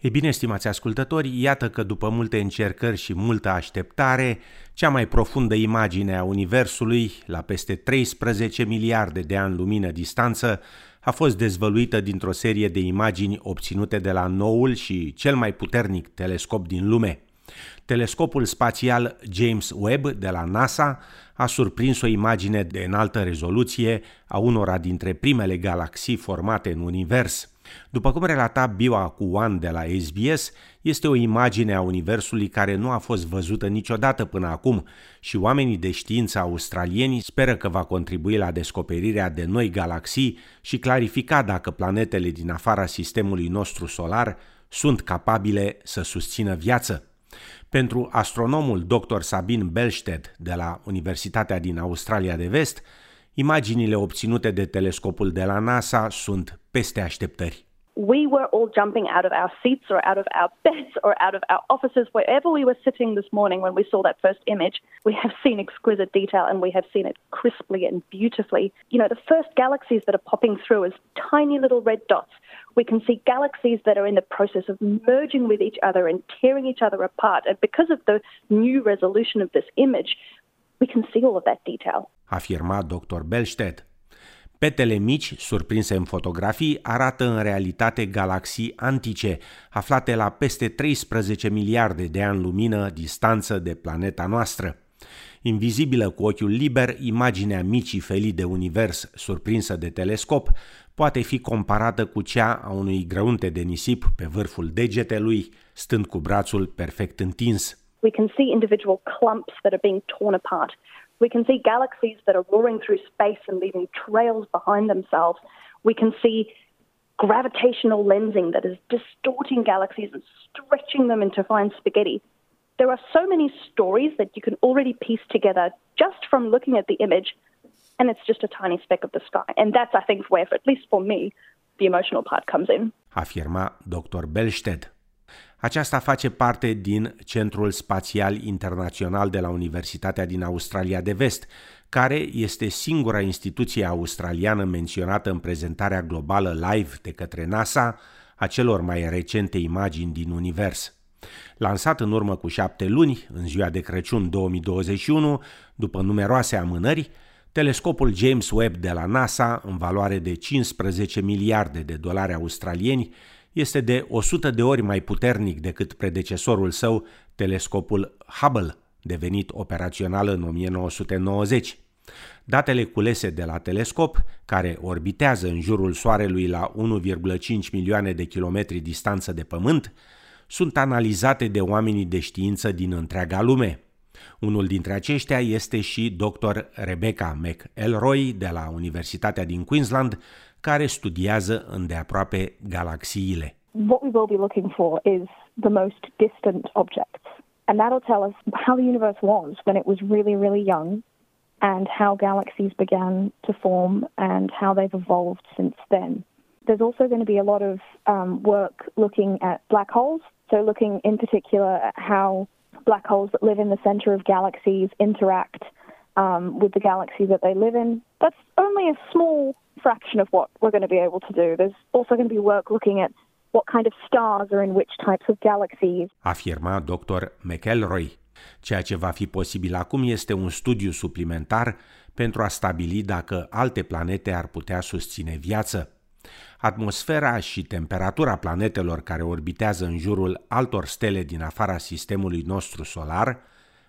Ei bine, stimați ascultători, iată că după multe încercări și multă așteptare, cea mai profundă imagine a Universului, la peste 13 miliarde de ani lumină distanță, a fost dezvăluită dintr-o serie de imagini obținute de la noul și cel mai puternic telescop din lume. Telescopul spațial James Webb de la NASA a surprins o imagine de înaltă rezoluție a unora dintre primele galaxii formate în univers – după cum relata Biwa Kuan de la SBS, este o imagine a Universului care nu a fost văzută niciodată până acum și oamenii de știință australieni speră că va contribui la descoperirea de noi galaxii și clarifica dacă planetele din afara sistemului nostru solar sunt capabile să susțină viață. Pentru astronomul dr. Sabin Belsted de la Universitatea din Australia de Vest, Imaginile obținute de telescopul de la NASA sunt peste așteptări. we were all jumping out of our seats or out of our beds or out of our offices, wherever we were sitting this morning when we saw that first image. We have seen exquisite detail and we have seen it crisply and beautifully. You know, the first galaxies that are popping through as tiny little red dots. We can see galaxies that are in the process of merging with each other and tearing each other apart. And because of the new resolution of this image, we can see all of that detail. Afirma Dr. Belsted. Petele mici, surprinse în fotografii, arată în realitate galaxii antice, aflate la peste 13 miliarde de ani lumină distanță de planeta noastră. Invizibilă cu ochiul liber, imaginea micii felii de univers surprinsă de telescop poate fi comparată cu cea a unui grăunte de nisip pe vârful degetelui, stând cu brațul perfect întins. We can see individual clumps that are being torn apart. We can see galaxies that are roaring through space and leaving trails behind themselves. We can see gravitational lensing that is distorting galaxies and stretching them into fine spaghetti. There are so many stories that you can already piece together just from looking at the image, and it's just a tiny speck of the sky. And that's, I think, where, at least for me, the emotional part comes in. Afirma Dr. Belsted. Aceasta face parte din Centrul Spațial Internațional de la Universitatea din Australia de Vest, care este singura instituție australiană menționată în prezentarea globală live de către NASA a celor mai recente imagini din univers. Lansat în urmă cu șapte luni, în ziua de Crăciun 2021, după numeroase amânări, telescopul James Webb de la NASA, în valoare de 15 miliarde de dolari australieni, este de 100 de ori mai puternic decât predecesorul său, telescopul Hubble, devenit operațional în 1990. Datele culese de la telescop, care orbitează în jurul Soarelui la 1,5 milioane de kilometri distanță de Pământ, sunt analizate de oamenii de știință din întreaga lume. Unul dintre aceștia este și dr. Rebecca McElroy de la Universitatea din Queensland, care studiază îndeaproape galaxiile. What we will be looking for is the most distant objects. And that'll tell us how the universe was when it was really, really young and how galaxies began to form and how they've evolved since then. There's also going to be a lot of um, work looking at black holes. So, looking in particular at how black holes that live in the center of galaxies interact um, with the galaxy that they live in. That's only a small fraction of what we're going to be able to do. There's also going to be work looking at what kind of stars are in which types of galaxies. Afirma Dr. McElroy. Ceea ce va fi posibil acum este un studiu suplimentar pentru a stabili dacă alte planete ar putea susține viață. Atmosfera și temperatura planetelor care orbitează în jurul altor stele din afara sistemului nostru solar,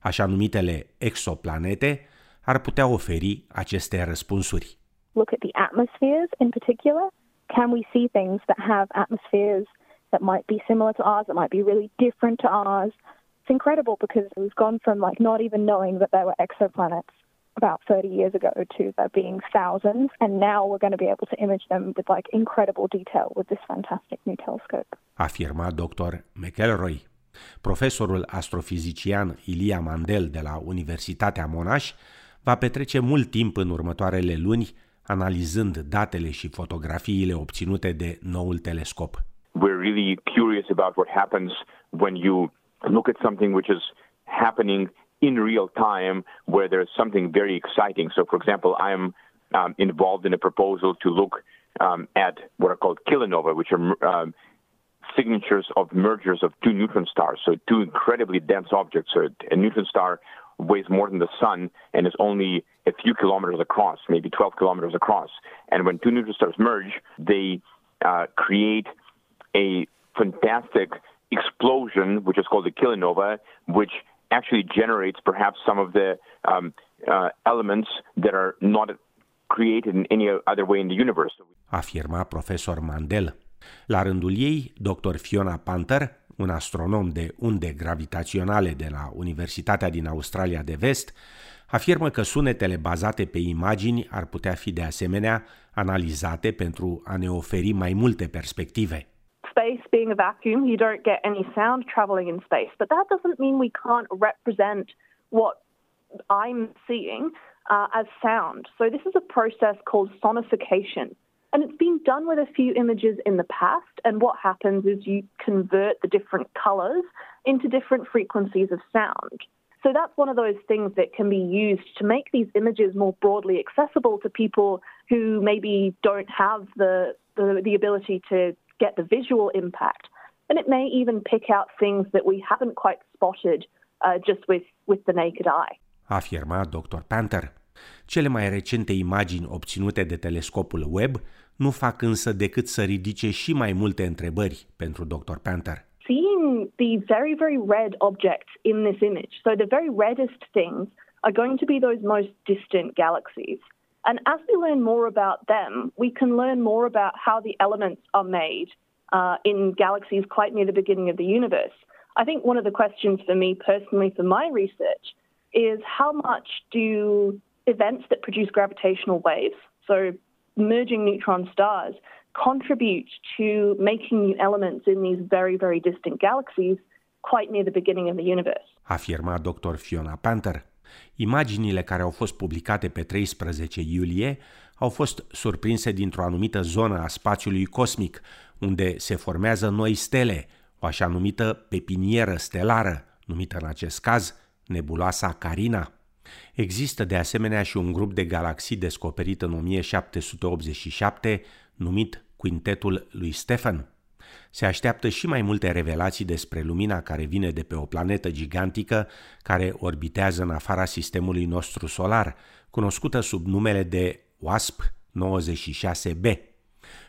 așa numitele exoplanete, ar putea oferi aceste răspunsuri. Look at the atmospheres in particular. Can we see things that have atmospheres that might be similar to ours, that might be really different to ours? It's incredible because we've gone from like not even knowing that there were exoplanets about 30 years ago to there being thousands, and now we're going to be able to image them with like incredible detail with this fantastic new telescope. Afirma Dr. McElroy. Profesorul astrofizician Ilia Mandel de la Universitatea Monash va petrece mult timp în următoarele luni analizând datele și fotografiile obținute de noul telescop. We're really curious about what happens when you look at something which is happening in real time where there's something very exciting. So, for example, I am um, involved in a proposal to look um, at what are called kilonova, which are um, signatures of mergers of two neutron stars, so two incredibly dense objects. So a neutron star weighs more than the sun and is only a few kilometers across, maybe 12 kilometers across. And when two neutron stars merge, they uh, create a fantastic explosion, which is called a kilonova, which actually generates perhaps some of the um, uh, elements that are not created in any other way in the universe. Afirma profesor Mandel. La rândul ei, dr. Fiona Panther, un astronom de unde gravitaționale de la Universitatea din Australia de Vest, afirmă că sunetele bazate pe imagini ar putea fi de asemenea analizate pentru a ne oferi mai multe perspective. Space being a vacuum, you don't get any sound traveling in space, but that doesn't mean we can't represent what I'm seeing uh, as sound. So this is a process called sonification. And it's been done with a few images in the past. And what happens is you convert the different colors into different frequencies of sound. So that's one of those things that can be used to make these images more broadly accessible to people who maybe don't have the, the, the ability to get the visual impact. And it may even pick out things that we haven't quite spotted uh, just with, with the naked eye. Afirma Dr. Panther. Cele mai recente imagini obținute de telescopul Webb nu fac însă decât să ridice și mai multe întrebări pentru Dr. Panther. Seeing the very, very red objects in this image, so the very reddest things are going to be those most distant galaxies. And as we learn more about them, we can learn more about how the elements are made uh, in galaxies quite near the beginning of the universe. I think one of the questions for me personally for my research is how much do events that produce gravitational waves, so merging neutron stars, contribute to making new elements in these very, very distant galaxies quite near the beginning of the universe. Afirma Dr. Fiona Panther. Imaginile care au fost publicate pe 13 iulie au fost surprinse dintr-o anumită zonă a spațiului cosmic, unde se formează noi stele, o așa numită pepinieră stelară, numită în acest caz nebuloasa Carina. Există de asemenea și un grup de galaxii descoperit în 1787, numit Quintetul lui Stephen. Se așteaptă și mai multe revelații despre lumina care vine de pe o planetă gigantică care orbitează în afara sistemului nostru solar, cunoscută sub numele de WASP 96b.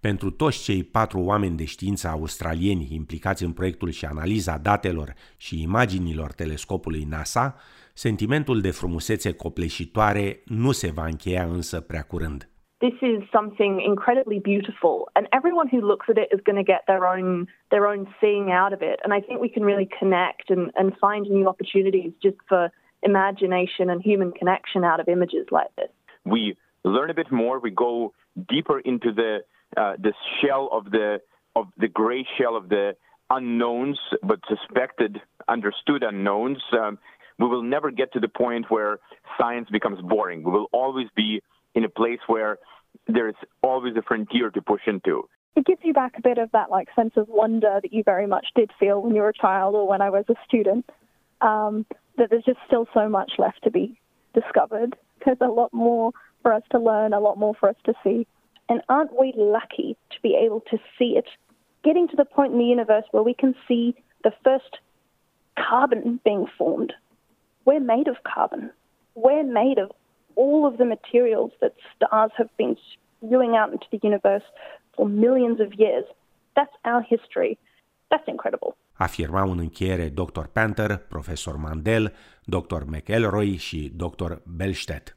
Pentru toți cei patru oameni de știință australieni implicați în proiectul și analiza datelor și imaginilor telescopului NASA, sentimentul de frumusețe copleșitoare nu se va încheia însă prea curând. This is something incredibly beautiful, and everyone who looks at it is going to get their own their own seeing out of it. And I think we can really connect and, and find new opportunities just for imagination and human connection out of images like this. We learn a bit more. We go deeper into the uh, the shell of the of the gray shell of the unknowns, but suspected, understood unknowns. Um, we will never get to the point where science becomes boring. We will always be in a place where there's always a frontier to push into. It gives you back a bit of that like sense of wonder that you very much did feel when you were a child or when I was a student. Um, that there's just still so much left to be discovered. There's a lot more for us to learn, a lot more for us to see. And aren't we lucky to be able to see it? Getting to the point in the universe where we can see the first carbon being formed we're made of carbon. We're made of all of the materials that stars have been spewing out into the universe for millions of years. That's our history. That's incredible. Afirmau în încheiere Dr. Panther, profesor Mandel, Dr. McElroy și Dr. Belstedt.